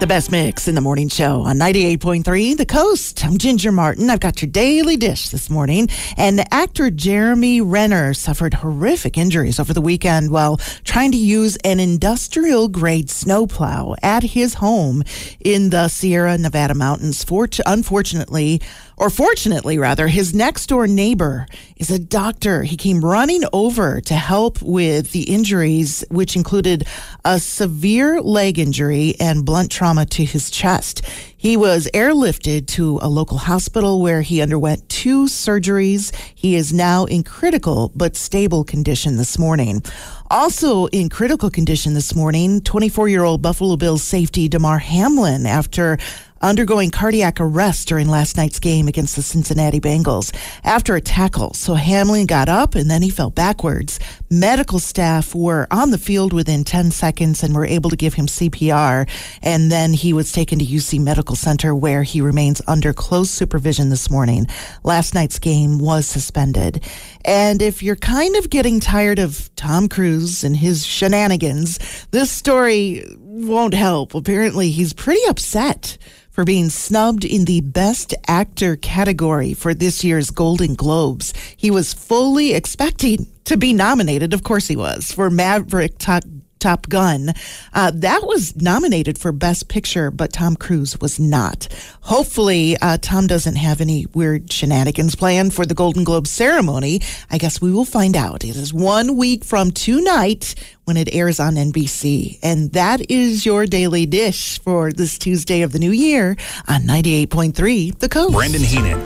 The best mix in the morning show on 98.3 The Coast. I'm Ginger Martin. I've got your daily dish this morning. And the actor Jeremy Renner suffered horrific injuries over the weekend while trying to use an industrial grade snowplow at his home in the Sierra Nevada mountains. Fort- unfortunately, or fortunately rather, his next door neighbor is a doctor. He came running over to help with the injuries, which included a severe leg injury and blunt trauma to his chest. He was airlifted to a local hospital where he underwent two surgeries. He is now in critical but stable condition this morning. Also in critical condition this morning, 24 year old Buffalo Bills safety Damar Hamlin after undergoing cardiac arrest during last night's game against the Cincinnati Bengals after a tackle. So Hamlin got up and then he fell backwards. Medical staff were on the field within 10 seconds and were able to give him CPR. And then he was taken to UC Medical Center where he remains under close supervision this morning. Last night's game was suspended. And if you're kind of getting tired of Tom Cruise and his shenanigans, this story won't help. Apparently, he's pretty upset for being snubbed in the Best Actor category for this year's Golden Globes. He was fully expecting to be nominated, of course he was, for Maverick Top, Top Gun. Uh, that was nominated for Best Picture, but Tom Cruise was not. Hopefully, uh, Tom doesn't have any weird shenanigans planned for the Golden Globe ceremony. I guess we will find out. It is one week from tonight when it airs on NBC. And that is your daily dish for this Tuesday of the new year on 98.3 The Coast. Brandon Heenan.